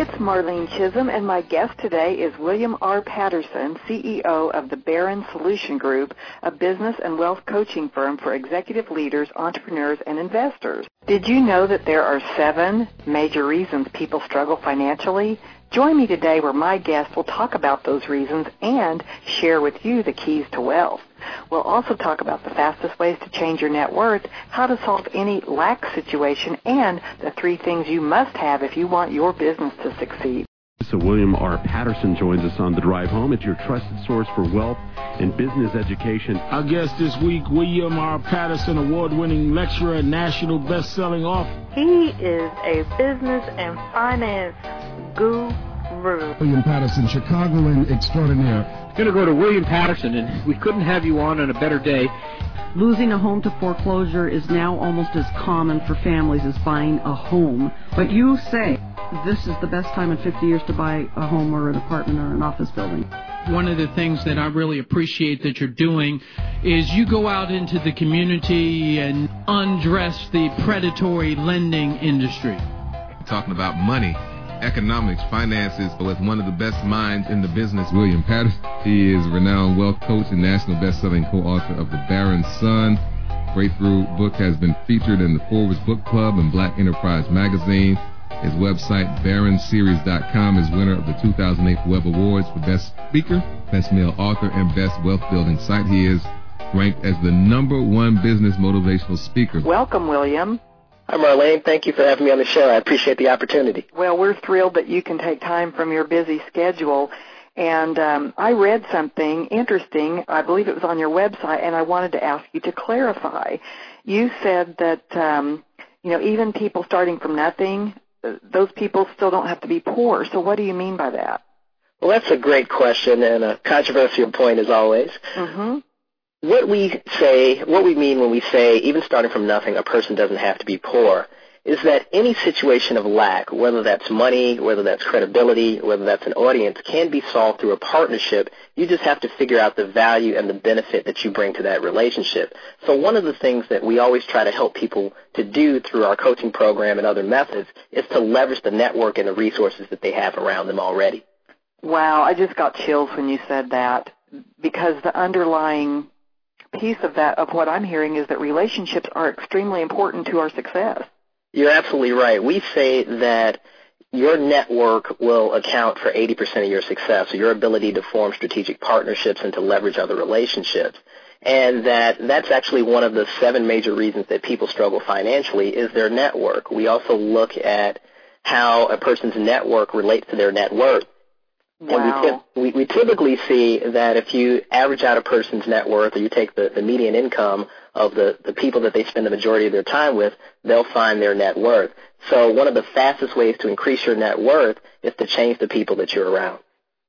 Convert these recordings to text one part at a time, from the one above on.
It's Marlene Chisholm, and my guest today is William R. Patterson, CEO of the Baron Solution Group, a business and wealth coaching firm for executive leaders, entrepreneurs, and investors. Did you know that there are seven major reasons people struggle financially? Join me today where my guest will talk about those reasons and share with you the keys to wealth. We'll also talk about the fastest ways to change your net worth, how to solve any lack situation, and the three things you must have if you want your business to succeed. So William R. Patterson joins us on the drive home. It's your trusted source for wealth and business education. Our guest this week, William R. Patterson, award-winning lecturer, and national best-selling author. He is a business and finance guru. William Patterson, Chicagoan extraordinaire. Going to go to William Patterson, and we couldn't have you on on a better day. Losing a home to foreclosure is now almost as common for families as buying a home. But you say this is the best time in 50 years to buy a home or an apartment or an office building. One of the things that I really appreciate that you're doing is you go out into the community and undress the predatory lending industry. Talking about money economics, finances with one of the best minds in the business, William Patterson. He is renowned wealth coach and national best-selling co-author of The Baron Son. Breakthrough book has been featured in the Forbes Book Club and Black Enterprise magazine. His website, baronseries.com, is winner of the 2008 Web Awards for Best Speaker, Best Male Author, and Best Wealth Building Site. He is ranked as the number one business motivational speaker. Welcome, William. Hi, Marlene. Thank you for having me on the show. I appreciate the opportunity. Well, we're thrilled that you can take time from your busy schedule. And um, I read something interesting. I believe it was on your website, and I wanted to ask you to clarify. You said that um, you know even people starting from nothing, those people still don't have to be poor. So what do you mean by that? Well, that's a great question and a controversial point as always. Mm-hmm what we say, what we mean when we say even starting from nothing, a person doesn't have to be poor, is that any situation of lack, whether that's money, whether that's credibility, whether that's an audience, can be solved through a partnership. You just have to figure out the value and the benefit that you bring to that relationship. So one of the things that we always try to help people to do through our coaching program and other methods is to leverage the network and the resources that they have around them already. Wow, I just got chills when you said that because the underlying piece of that of what I'm hearing is that relationships are extremely important to our success. You're absolutely right. We say that your network will account for 80% of your success, so your ability to form strategic partnerships and to leverage other relationships. And that that's actually one of the seven major reasons that people struggle financially is their network. We also look at how a person's network relates to their net worth. Wow. And we, we, we typically see that if you average out a person's net worth or you take the, the median income of the, the people that they spend the majority of their time with, they'll find their net worth. So one of the fastest ways to increase your net worth is to change the people that you're around.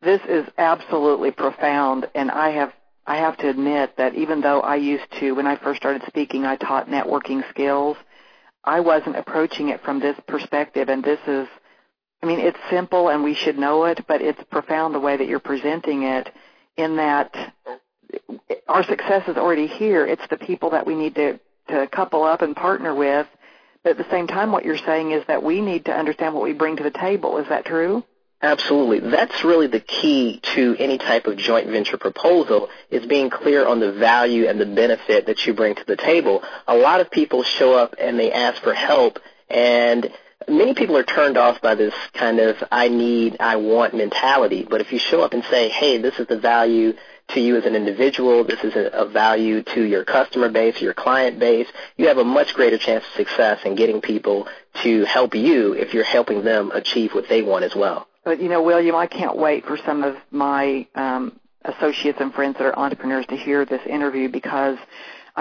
This is absolutely profound and I have I have to admit that even though I used to when I first started speaking I taught networking skills, I wasn't approaching it from this perspective and this is I mean, it's simple and we should know it, but it's profound the way that you're presenting it in that our success is already here. It's the people that we need to, to couple up and partner with. But at the same time, what you're saying is that we need to understand what we bring to the table. Is that true? Absolutely. That's really the key to any type of joint venture proposal is being clear on the value and the benefit that you bring to the table. A lot of people show up and they ask for help and many people are turned off by this kind of I need, I want mentality. But if you show up and say, hey, this is the value to you as an individual, this is a, value to your customer base, your client base, you have a much greater chance of success in getting people to help you if you're helping them achieve what they want as well. But you know, William, I can't wait for some of my um, associates and friends that are entrepreneurs to hear this interview because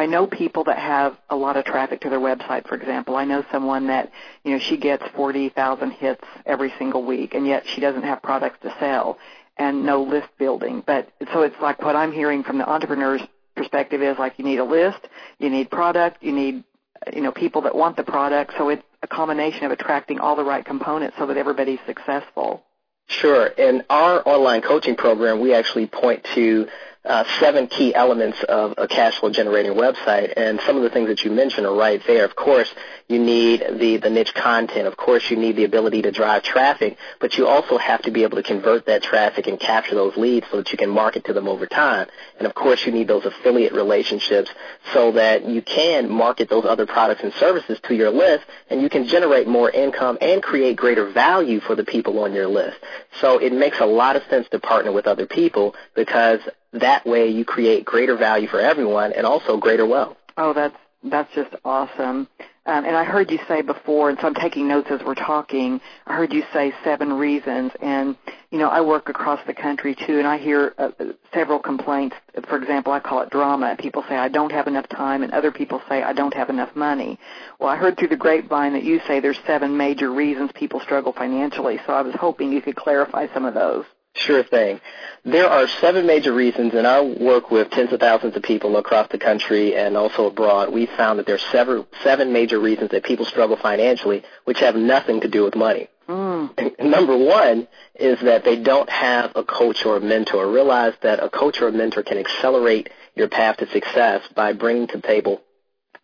I know people that have a lot of traffic to their website, for example. I know someone that, you know, she gets 40,000 hits every single week and yet she doesn't have products to sell and no list building. But so it's like what I'm hearing from the entrepreneur's perspective is like you need a list, you need product, you need, you know, people that want the product. So it's a combination of attracting all the right components so that everybody's successful. Sure. In our online coaching program, we actually point to uh, seven key elements of a cash flow generating website. And some of the things that you mentioned are right there. Of course, you need the, the niche content. Of course, you need the ability to drive traffic, but you also have to be able to convert that traffic and capture those leads so that you can market to them over time. And of course, you need those affiliate relationships so that you can market those other products and services to your list and you can generate more income and create greater value for the people on your list. So it makes a lot of sense to partner with other people because that way you create greater value for everyone and also greater wealth. Oh, that's that's just awesome. Um, and I heard you say before, and so I'm taking notes as we're talking. I heard you say seven reasons, and you know I work across the country too, and I hear uh, several complaints. For example, I call it drama. People say I don't have enough time, and other people say I don't have enough money. Well, I heard through the grapevine that you say there's seven major reasons people struggle financially. So I was hoping you could clarify some of those. Sure thing. There are seven major reasons, and I work with tens of thousands of people across the country and also abroad. We found that there are several, seven major reasons that people struggle financially, which have nothing to do with money. Mm. Number one is that they don't have a coach or a mentor. Realize that a coach or a mentor can accelerate your path to success by bringing to the table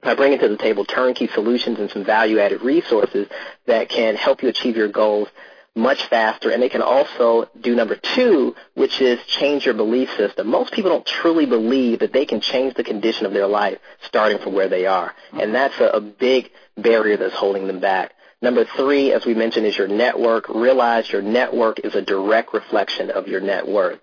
by bringing to the table turnkey solutions and some value-added resources that can help you achieve your goals much faster, and they can also do number two, which is change your belief system. Most people don't truly believe that they can change the condition of their life starting from where they are, and that's a, a big barrier that's holding them back. Number three, as we mentioned, is your network. Realize your network is a direct reflection of your net worth.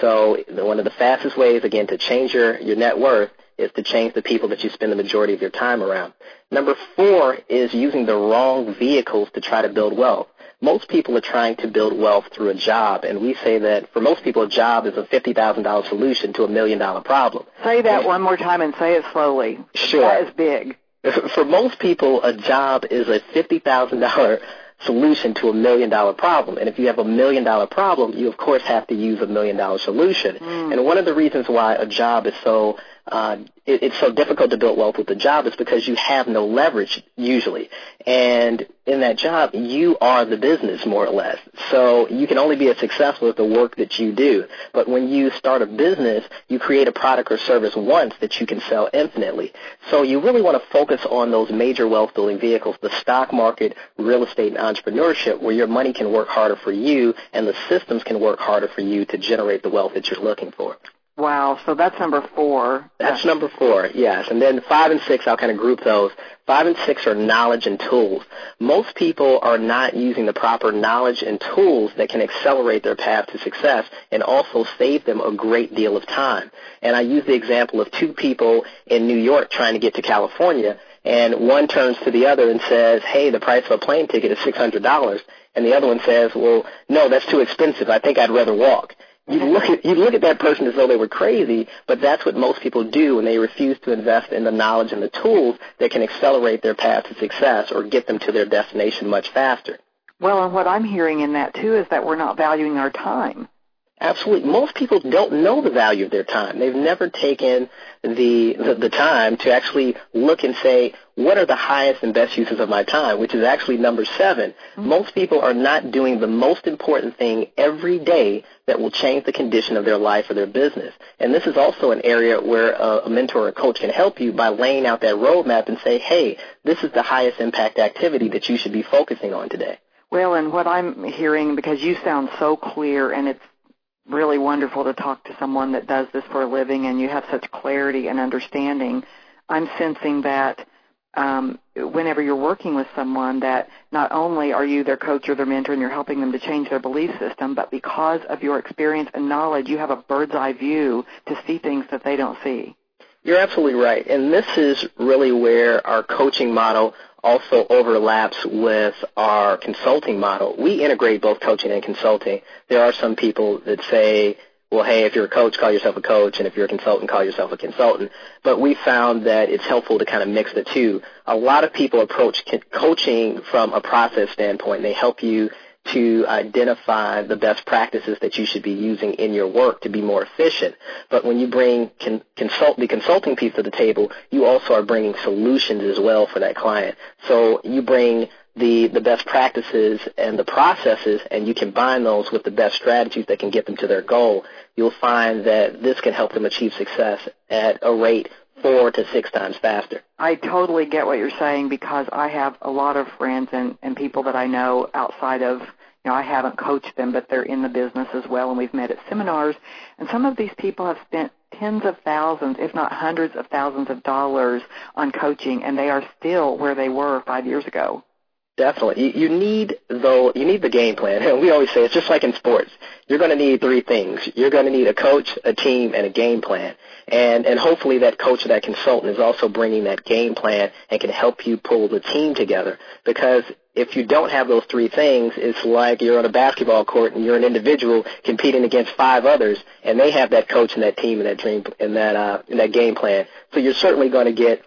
So one of the fastest ways, again, to change your, your net worth is to change the people that you spend the majority of your time around. Number four is using the wrong vehicles to try to build wealth most people are trying to build wealth through a job, and we say that for most people, a job is a $50,000 solution to a million dollar problem. Say that one more time and say it slowly. Sure. That is big. For most people, a job is a $50,000 solution to a million dollar problem. And if you have a million dollar problem, you of course have to use a million dollar solution. Mm. And one of the reasons why a job is so uh, it, it's so difficult to build wealth with a job is because you have no leverage usually. And in that job, you are the business more or less. So you can only be as successful as the work that you do. But when you start a business, you create a product or service once that you can sell infinitely. So you really want to focus on those major wealth building vehicles, the stock market, real estate, and entrepreneurship, where your money can work harder for you and the systems can work harder for you to generate the wealth that you're looking for. Wow, so that's number four. That's number four, yes. And then five and six, I'll kind of group those. Five and six are knowledge and tools. Most people are not using the proper knowledge and tools that can accelerate their path to success and also save them a great deal of time. And I use the example of two people in New York trying to get to California, and one turns to the other and says, hey, the price of a plane ticket is $600. And the other one says, well, no, that's too expensive. I think I'd rather walk you look at you look at that person as though they were crazy, but that's what most people do when they refuse to invest in the knowledge and the tools that can accelerate their path to success or get them to their destination much faster. Well, and what I'm hearing in that too is that we're not valuing our time. Absolutely. Most people don't know the value of their time. They've never taken the, the, the time to actually look and say, what are the highest and best uses of my time, which is actually number 7 mm-hmm. Most people are not doing the most important thing every day that will change the condition of their life or their business. And this is also an area where a, a mentor or coach can help you by laying out that roadmap and say, hey, this is the highest impact activity that you should be focusing on today. Well, and what I'm hearing, because you sound so clear and it's really wonderful to talk to someone that does this for a living and you have such clarity and understanding. I'm sensing that um, whenever you're working with someone that not only are you their coach or their mentor and you're helping them to change their belief system, but because of your experience and knowledge, you have a bird's eye view to see things that they don't see. You're absolutely right. And this is really where our coaching model also overlaps with our consulting model. We integrate both coaching and consulting. There are some people that say, well, hey, if you're a coach, call yourself a coach, and if you're a consultant, call yourself a consultant. But we found that it's helpful to kind of mix the two. A lot of people approach coaching from a process standpoint. They help you to identify the best practices that you should be using in your work to be more efficient. But when you bring con- consult the consulting piece to the table, you also are bringing solutions as well for that client. So you bring the, the best practices and the processes and you combine those with the best strategies that can get them to their goal, you'll find that this can help them achieve success at a rate four to six times faster. I totally get what you're saying because I have a lot of friends and, and people that I know outside of you know, I haven't coached them, but they're in the business as well, and we've met at seminars. And some of these people have spent tens of thousands, if not hundreds of thousands of dollars on coaching, and they are still where they were five years ago. Definitely. You, you need though you need the game plan. And we always say it's just like in sports. You're going to need three things. You're going to need a coach, a team, and a game plan. And and hopefully that coach or that consultant is also bringing that game plan and can help you pull the team together. Because if you don't have those three things, it's like you're on a basketball court and you're an individual competing against five others, and they have that coach and that team and that dream and that uh, and that game plan. So you're certainly going to get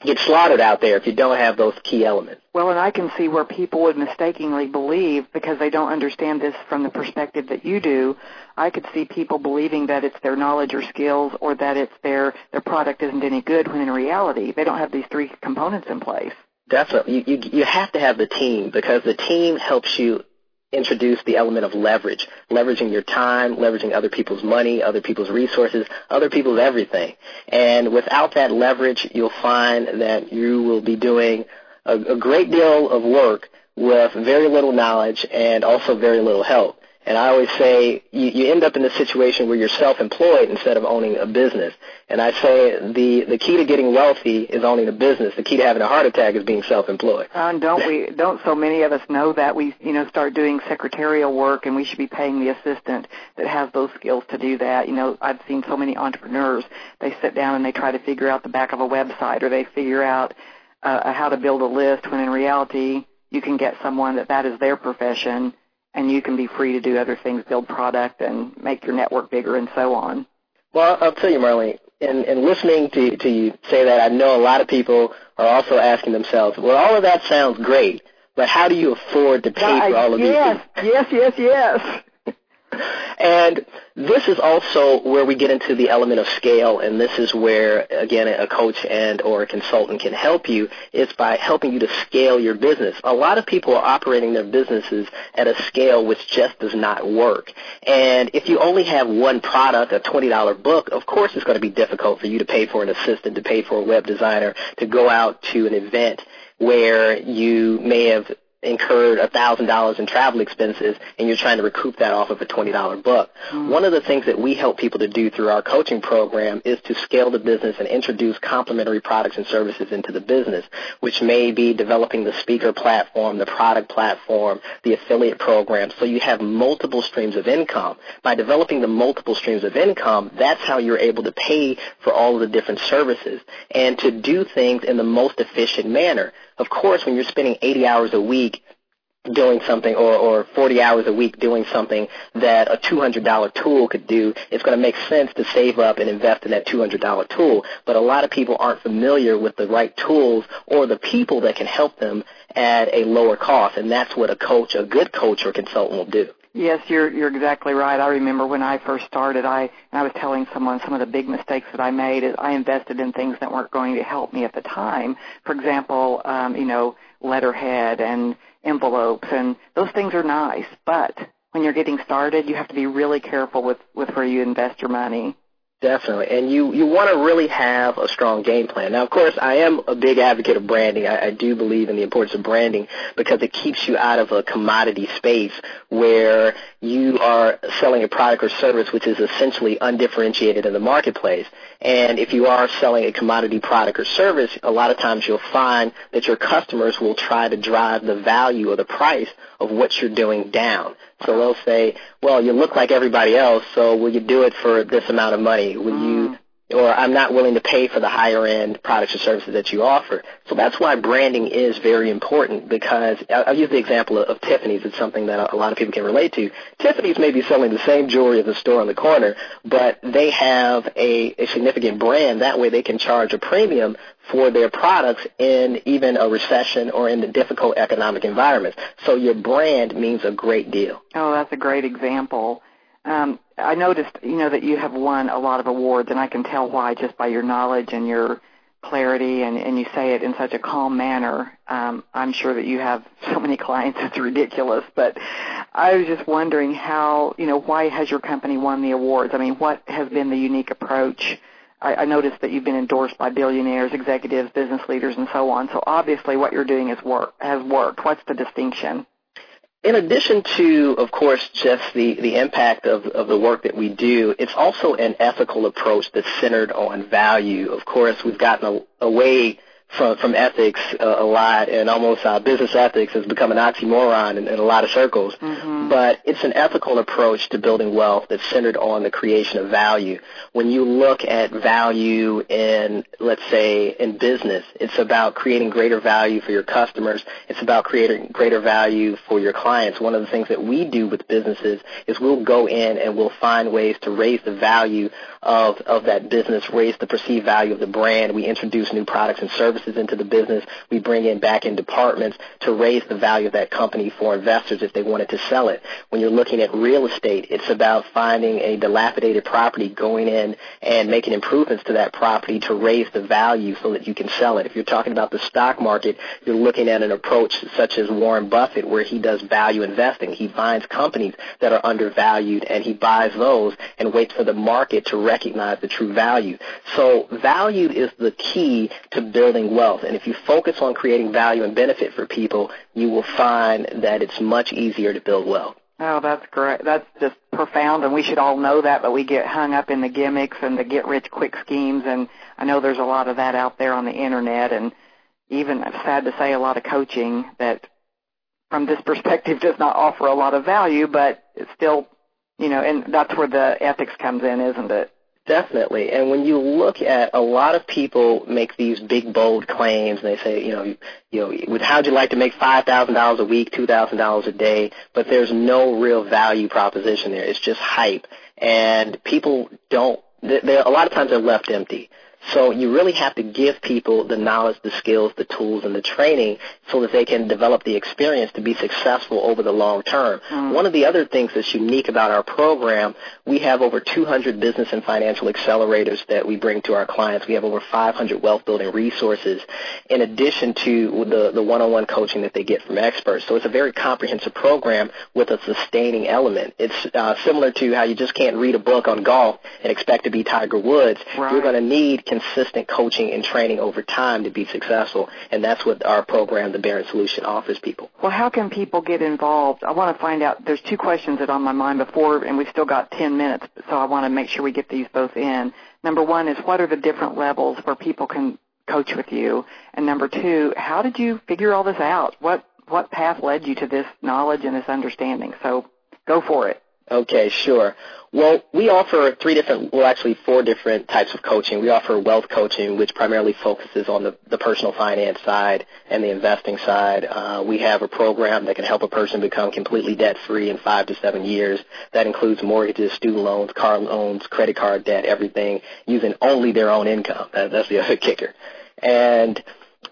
get slaughtered out there if you don't have those key elements. Well, and I can see where people would mistakenly believe because they don't understand this from the perspective that you do. I could see people believing that it's their knowledge or skills or that it's their their product isn't any good when in reality they don't have these three components in place. Definitely. You, you, you have to have the team because the team helps you introduce the element of leverage, leveraging your time, leveraging other people's money, other people's resources, other people's everything. And without that leverage, you'll find that you will be doing a, a great deal of work with very little knowledge and also very little help. And I always say you, you end up in a situation where you're self-employed instead of owning a business. And I say the the key to getting wealthy is owning a business. The key to having a heart attack is being self-employed. Uh, don't we? Don't so many of us know that we you know start doing secretarial work and we should be paying the assistant that has those skills to do that. You know, I've seen so many entrepreneurs. They sit down and they try to figure out the back of a website or they figure out uh, how to build a list when in reality you can get someone that that is their profession and you can be free to do other things, build product and make your network bigger and so on. Well, I'll tell you, Marlene, in, in listening to, to you say that, I know a lot of people are also asking themselves, well, all of that sounds great, but how do you afford to pay for all of yes, these things? Yes, yes, yes, yes. And this is also where we get into the element of scale, and this is where, again, a coach and or a consultant can help you, is by helping you to scale your business. A lot of people are operating their businesses at a scale which just does not work. And if you only have one product, a $20 book, of course it's going to be difficult for you to pay for an assistant, to pay for a web designer, to go out to an event where you may have incurred a thousand dollars in travel expenses and you're trying to recoup that off of a twenty dollar book. Mm. One of the things that we help people to do through our coaching program is to scale the business and introduce complementary products and services into the business, which may be developing the speaker platform, the product platform, the affiliate program, so you have multiple streams of income. By developing the multiple streams of income, that's how you're able to pay for all of the different services and to do things in the most efficient manner. Of course, when you're spending 80 hours a week doing something or, or 40 hours a week doing something that a $200 tool could do, it's going to make sense to save up and invest in that $200 tool. But a lot of people aren't familiar with the right tools or the people that can help them at a lower cost. And that's what a coach, a good coach or consultant will do. Yes, you're you're exactly right. I remember when I first started, I and I was telling someone some of the big mistakes that I made is I invested in things that weren't going to help me at the time. For example, um, you know, letterhead and envelopes and those things are nice, but when you're getting started, you have to be really careful with with where you invest your money. Definitely, and you you want to really have a strong game plan. Now, of course, I am a big advocate of branding. I, I do believe in the importance of branding because it keeps you out of a commodity space where you are selling a product or service which is essentially undifferentiated in the marketplace. And if you are selling a commodity product or service, a lot of times you'll find that your customers will try to drive the value or the price of what you're doing down. So they'll say, well, you look like everybody else, so will you do it for this amount of money? Will mm. you or I'm not willing to pay for the higher end products or services that you offer. So that's why branding is very important because I'll use the example of Tiffany's. It's something that a lot of people can relate to. Tiffany's may be selling the same jewelry as the store on the corner, but they have a, a significant brand. That way they can charge a premium for their products in even a recession or in the difficult economic environments. So your brand means a great deal. Oh, that's a great example. Um, I noticed, you know, that you have won a lot of awards, and I can tell why just by your knowledge and your clarity and, and you say it in such a calm manner. Um, I'm sure that you have so many clients it's ridiculous, but I was just wondering how, you know, why has your company won the awards? I mean, what has been the unique approach? I, I noticed that you've been endorsed by billionaires, executives, business leaders, and so on. So obviously, what you're doing is work has worked. What's the distinction? In addition to, of course, just the, the impact of, of the work that we do, it's also an ethical approach that's centered on value. Of course, we've gotten away from from ethics uh, a lot, and almost uh, business ethics has become an oxymoron in, in a lot of circles. Mm-hmm. But it's an ethical approach to building wealth that's centered on the creation of value. When you look at value in, let's say, in business, it's about creating greater value for your customers. It's about creating greater value for your clients. One of the things that we do with businesses is we'll go in and we'll find ways to raise the value of of that business, raise the perceived value of the brand. We introduce new products and services services into the business. We bring in back in departments to raise the value of that company for investors if they wanted to sell it. When you're looking at real estate, it's about finding a dilapidated property, going in and making improvements to that property to raise the value so that you can sell it. If you're talking about the stock market, you're looking at an approach such as Warren Buffett where he does value investing. He finds companies that are undervalued and he buys those and waits for the market to recognize the true value. So value is the key to building wealth. And if you focus on creating value and benefit for people, you will find that it's much easier to build wealth. Oh, that's great. That's just profound, and we should all know that, but we get hung up in the gimmicks and the get-rich-quick schemes, and I know there's a lot of that out there on the Internet, and even, sad to say, a lot of coaching that, from this perspective, does not offer a lot of value, but it's still, you know, and that's where the ethics comes in, isn't it? Definitely. And when you look at a lot of people make these big bold claims and they say, you know, you, know, how'd you like to make five thousand dollars a week, two thousand dollars a day, but there's no real value proposition there. It's just hype. And people don't a lot of times they're left empty. So you really have to give people the knowledge, the skills, the tools, and the training so that they can develop the experience to be successful over the long term. Mm. One of the other things that's unique about our program, we have over 200 business and financial accelerators that we bring to our clients. We have over 500 wealth building resources in addition to the, the one-on-one coaching that they get from experts. So it's a very comprehensive program with a sustaining element. It's uh, similar to how you just can't read a book on golf and expect to be Tiger Woods. Right. You're going to need consistent coaching and training over time to be successful, and that's what our program, the Baron Solution, offers people. Well, how can people get involved? I want to find out. There's two questions that are on my mind before, and we've still got 10 minutes, so I want to make sure we get these both in. Number one is what are the different levels where people can coach with you? And number two, how did you figure all this out? What what path led you to this knowledge and this understanding? So go for it. Okay, sure. Well, we offer three different, well, actually four different types of coaching. We offer wealth coaching, which primarily focuses on the, the personal finance side and the investing side. Uh, we have a program that can help a person become completely debt free in five to seven years. That includes mortgages, student loans, car loans, credit card debt, everything, using only their own income. That, that's the other kicker. And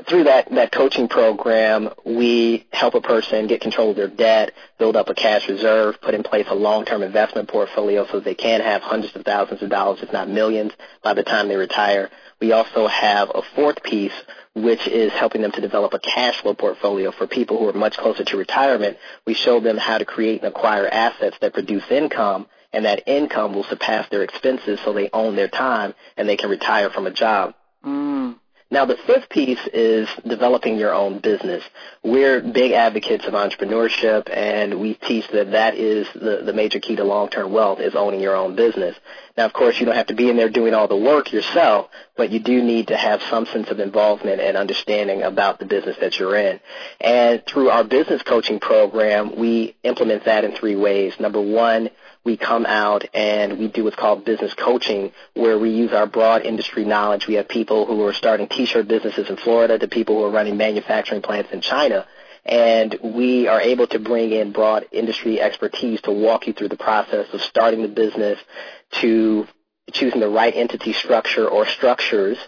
through that, that coaching program, we help a person get control of their debt, build up a cash reserve, put in place a long-term investment portfolio so they can have hundreds of thousands of dollars, if not millions, by the time they retire. We also have a fourth piece, which is helping them to develop a cash flow portfolio for people who are much closer to retirement. We show them how to create and acquire assets that produce income and that income will surpass their expenses so they own their time and they can retire from a job. Mm. Now, the fifth piece is developing your own business. We're big advocates of entrepreneurship, and we teach that that is the, the major key to long-term wealth is owning your own business. Now, of course, you don't have to be in there doing all the work yourself, but you do need to have some sense of involvement and understanding about the business that you're in. And through our business coaching program, we implement that in three ways. Number one, we come out and we do what's called business coaching, where we use our broad industry knowledge. We have people who are starting t-shirt businesses in Florida to people who are running manufacturing plants in China. And we are able to bring in broad industry expertise to walk you through the process of starting the business to choosing the right entity structure or structures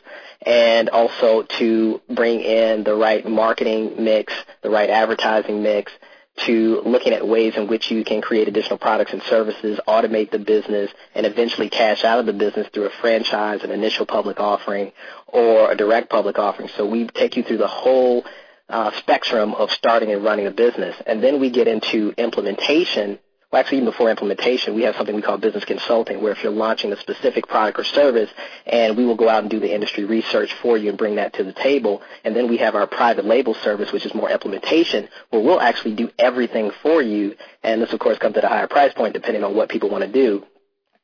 and also to bring in the right marketing mix, the right advertising mix, to looking at ways in which you can create additional products and services, automate the business, and eventually cash out of the business through a franchise, an initial public offering, or a direct public offering. So we take you through the whole uh, spectrum of starting and running a business. And then we get into implementation well, actually, even before implementation, we have something we call business consulting, where if you're launching a specific product or service, and we will go out and do the industry research for you and bring that to the table. And then we have our private label service, which is more implementation, where we'll actually do everything for you. And this, of course, comes at a higher price point depending on what people want to do.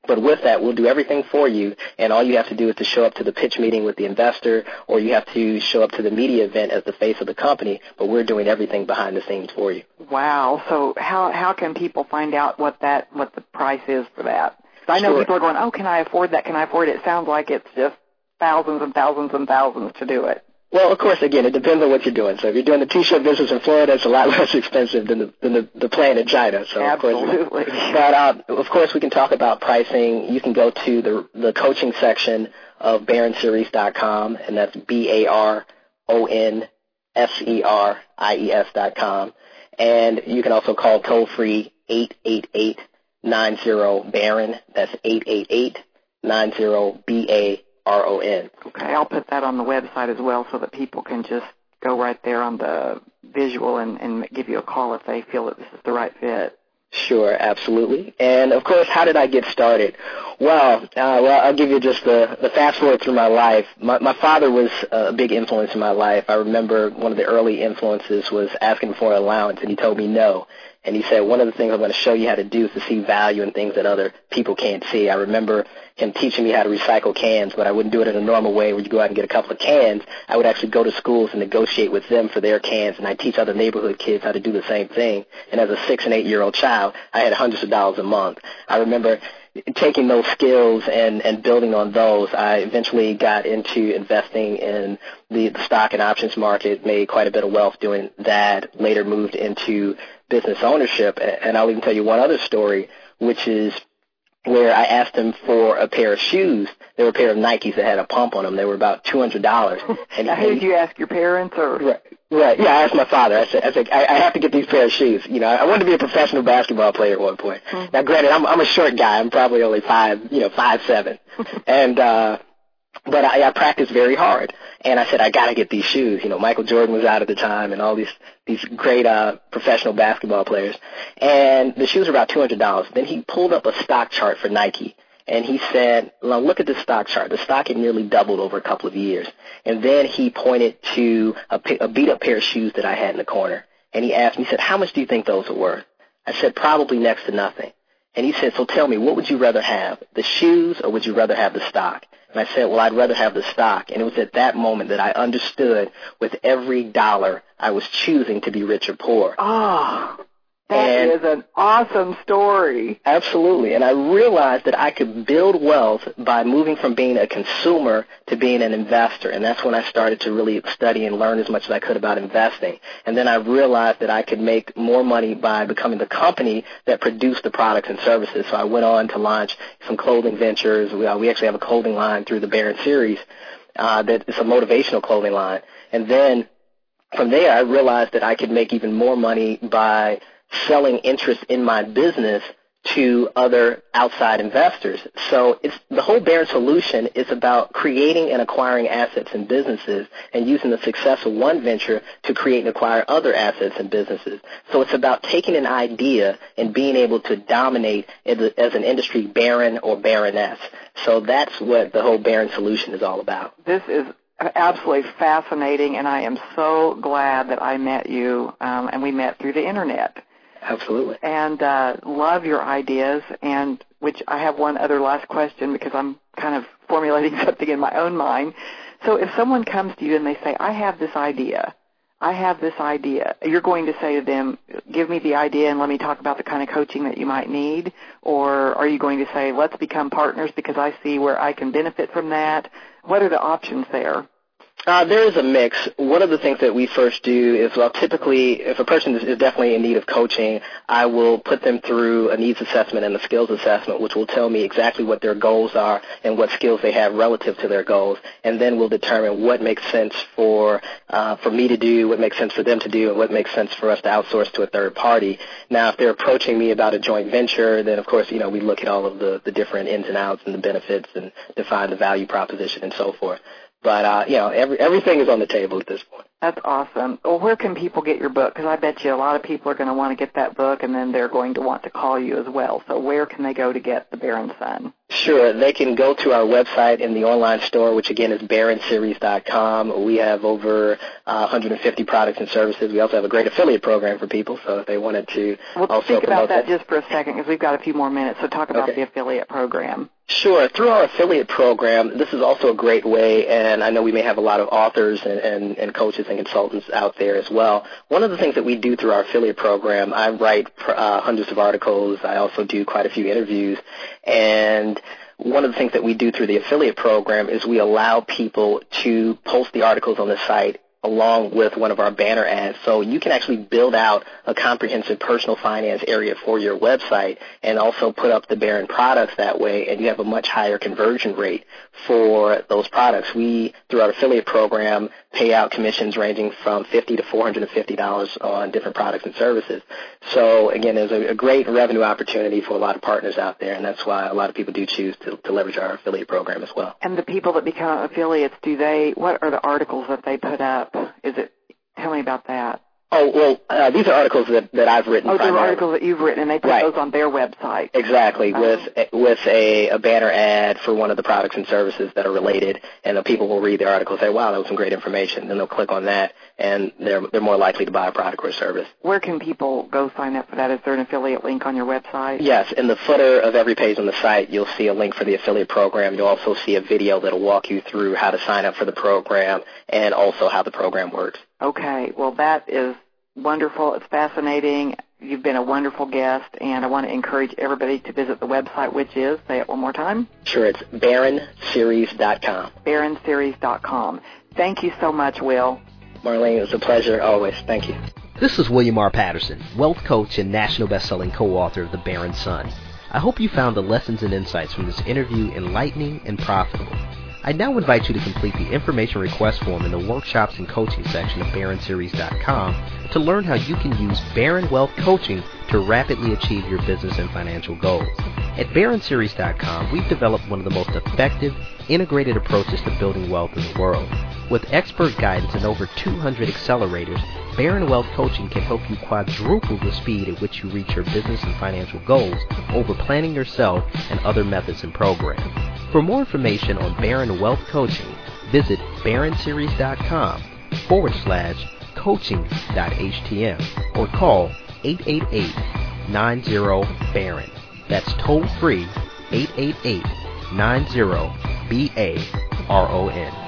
But with that, we'll do everything for you, and all you have to do is to show up to the pitch meeting with the investor, or you have to show up to the media event as the face of the company. But we're doing everything behind the scenes for you. Wow. So how how can people find out what that what the price is for that? I know Sure. people are going, oh, can I afford that? Can I afford it? It sounds like it's just thousands and thousands and thousands to do it. Well, of course, again, it depends on what you're doing. So if you're doing the t-shirt business in Florida, it's a lot less expensive than the than the, the plan in China. So of course, But uh, of course, we can talk about pricing. You can go to the the coaching section of BaronSeries.com, and that's B A R O N S E R I E S dot com. And you can also call toll free eight eight eight nine zero Baron. That's eight eight eight nine zero B A R O N. Okay, I'll put that on the website as well so that people can just go right there on the visual and, and give you a call if they feel that this is the right fit. Sure, absolutely. And of course, how did I get started? Well, uh, well, I'll give you just the, the fast forward through my life. My, my father was a big influence in my life. I remember one of the early influences was asking for an allowance, and he told me no. And he said, one of the things I'm going to show you how to do is to see value in things that other people can't see. I remember him teaching me how to recycle cans, but I wouldn't do it in a normal way where you go out and get a couple of cans. I would actually go to schools and negotiate with them for their cans, and I teach other neighborhood kids how to do the same thing. And as a six and eight year old child, I had hundreds of dollars a month. I remember taking those skills and, and building on those, I eventually got into investing in the, the stock and options market, made quite a bit of wealth doing that, later moved into business ownership. And I'll even tell you one other story, which is where I asked him for a pair of shoes. They were a pair of Nikes that had a pump on them. They were about two hundred dollars. And who did you ask your parents or? Right. Right. Yeah, I asked my father. I said, I said, I, I have to get these pair of shoes. You know, I wanted to be a professional basketball player at one point. Now, granted, I'm I'm a short guy. I'm probably only five, you know, five seven, and uh, but I, I practiced very hard. And I said, I got to get these shoes. You know, Michael Jordan was out at the time, and all these these great uh, professional basketball players. And the shoes were about two hundred dollars. Then he pulled up a stock chart for Nike. And he said, look at the stock chart. The stock had nearly doubled over a couple of years. And then he pointed to a, a beat up pair of shoes that I had in the corner. And he asked me, he said, how much do you think those are worth? I said, probably next to nothing. And he said, so tell me, what would you rather have, the shoes or would you rather have the stock? And I said, well, I'd rather have the stock. And it was at that moment that I understood with every dollar I was choosing to be rich or poor. Oh, that And- is an awesome story. Absolutely. And I realized that I could build wealth by moving from being a consumer to being an investor. And that's when I started to really study and learn as much as I could about investing. And then I realized that I could make more money by becoming the company that produced the products and services. So I went on to launch some clothing ventures. We, uh, we actually have a clothing line through the Baron series uh, that is a motivational clothing line. And then from there, I realized that I could make even more money by selling interest in my business to other outside investors. So it's the whole Baron solution is about creating and acquiring assets and businesses and using the success of one venture to create and acquire other assets and businesses. So it's about taking an idea and being able to dominate as, a, as an industry baron or baroness. So that's what the whole Baron solution is all about. This is absolutely fascinating, and I am so glad that I met you, um, and we met through the internet. Absolutely. And uh, love your ideas, and which I have one other last question because I'm kind of formulating something in my own mind. So if someone comes to you and they say, I have this idea, I have this idea, you're going to say to them, give me the idea and let me talk about the kind of coaching that you might need? Or are you going to say, let's become partners because I see where I can benefit from that? What are the options there? Uh, there is a mix. One of the things that we first do is, well, typically, if a person is, is definitely in need of coaching, I will put them through a needs assessment and a skills assessment, which will tell me exactly what their goals are and what skills they have relative to their goals, and then we'll determine what makes sense for uh, for me to do, what makes sense for them to do, and what makes sense for us to outsource to a third party. Now, if they're approaching me about a joint venture, then of course, you know, we look at all of the, the different ins and outs and the benefits and define the value proposition and so forth. But uh, you know, every, everything is on the table at this point. That's awesome. Well, where can people get your book? Because I bet you a lot of people are going to want to get that book, and then they're going to want to call you as well. So where can they go to get the Baron Son? Sure. They can go to our website in the online store, which again is baronseries.com. We have over uh, 150 products and services. We also have a great affiliate program for people, so if they wanted to well, also speak about that, that just for a second because we've got a few more minutes. So talk about Okay. the affiliate program. Sure. Through our affiliate program, this is also a great way, and I know we may have a lot of authors and, and, and coaches and consultants out there as well. One of the things that we do through our affiliate program, I write uh, hundreds of articles. I also do quite a few interviews, and one of the things that we do through the affiliate program is we allow people to post the articles on the site along with one of our banner ads. So you can actually build out a comprehensive personal finance area for your website and also put up the Baron products that way and you have a much higher conversion rate for those products. We, through our affiliate program, pay out commissions ranging from 50 to $450 on different products and services. So again, there's a, a great revenue opportunity for a lot of partners out there and that's why a lot of people do choose to, to leverage our affiliate program as well. And the people that become affiliates, do they? What are the articles that they put up? Is it? Tell me about that. Oh, well, uh, these are articles that, that I've written Oh, they're articles that you've written, and they put Right. those on their website. Exactly, Oh. with with a, a banner ad for one of the products and services that are related, and the people will read the article and say, "Wow, that was some great information." Then they'll click on that, and they're they're more likely to buy a product or service. Where can people go sign up for that? Is there an affiliate link on your website? Yes, in the footer of every page on the site, you'll see a link for the affiliate program. You'll also see a video that'll walk you through how to sign up for the program and also how the program works. Okay. Well, that is wonderful. It's fascinating. You've been a wonderful guest, and I want to encourage everybody to visit the website, which is, say it one more time, Sure, it's baronseries.com. baronseries.com. Thank you so much, Will. Marlene, it was a pleasure always. Thank you. This is William R. Patterson, wealth coach and national best-selling co-author of The Baron Son. I hope you found the lessons and insights from this interview enlightening and profitable. I now invite you to complete the information request form in the workshops and coaching section of BaronSeries.com to learn how you can use Baron Wealth Coaching to rapidly achieve your business and financial goals. At BaronSeries.com, we've developed one of the most effective, integrated approaches to building wealth in the world. With expert guidance and over 200 accelerators, Baron Wealth Coaching can help you quadruple the speed at which you reach your business and financial goals over planning yourself and other methods and programs. For more information on Baron Wealth Coaching, visit baronseries.com forward slash coaching.htm or call 888-90-BARON. That's toll free 888-90-B-A-R-O-N.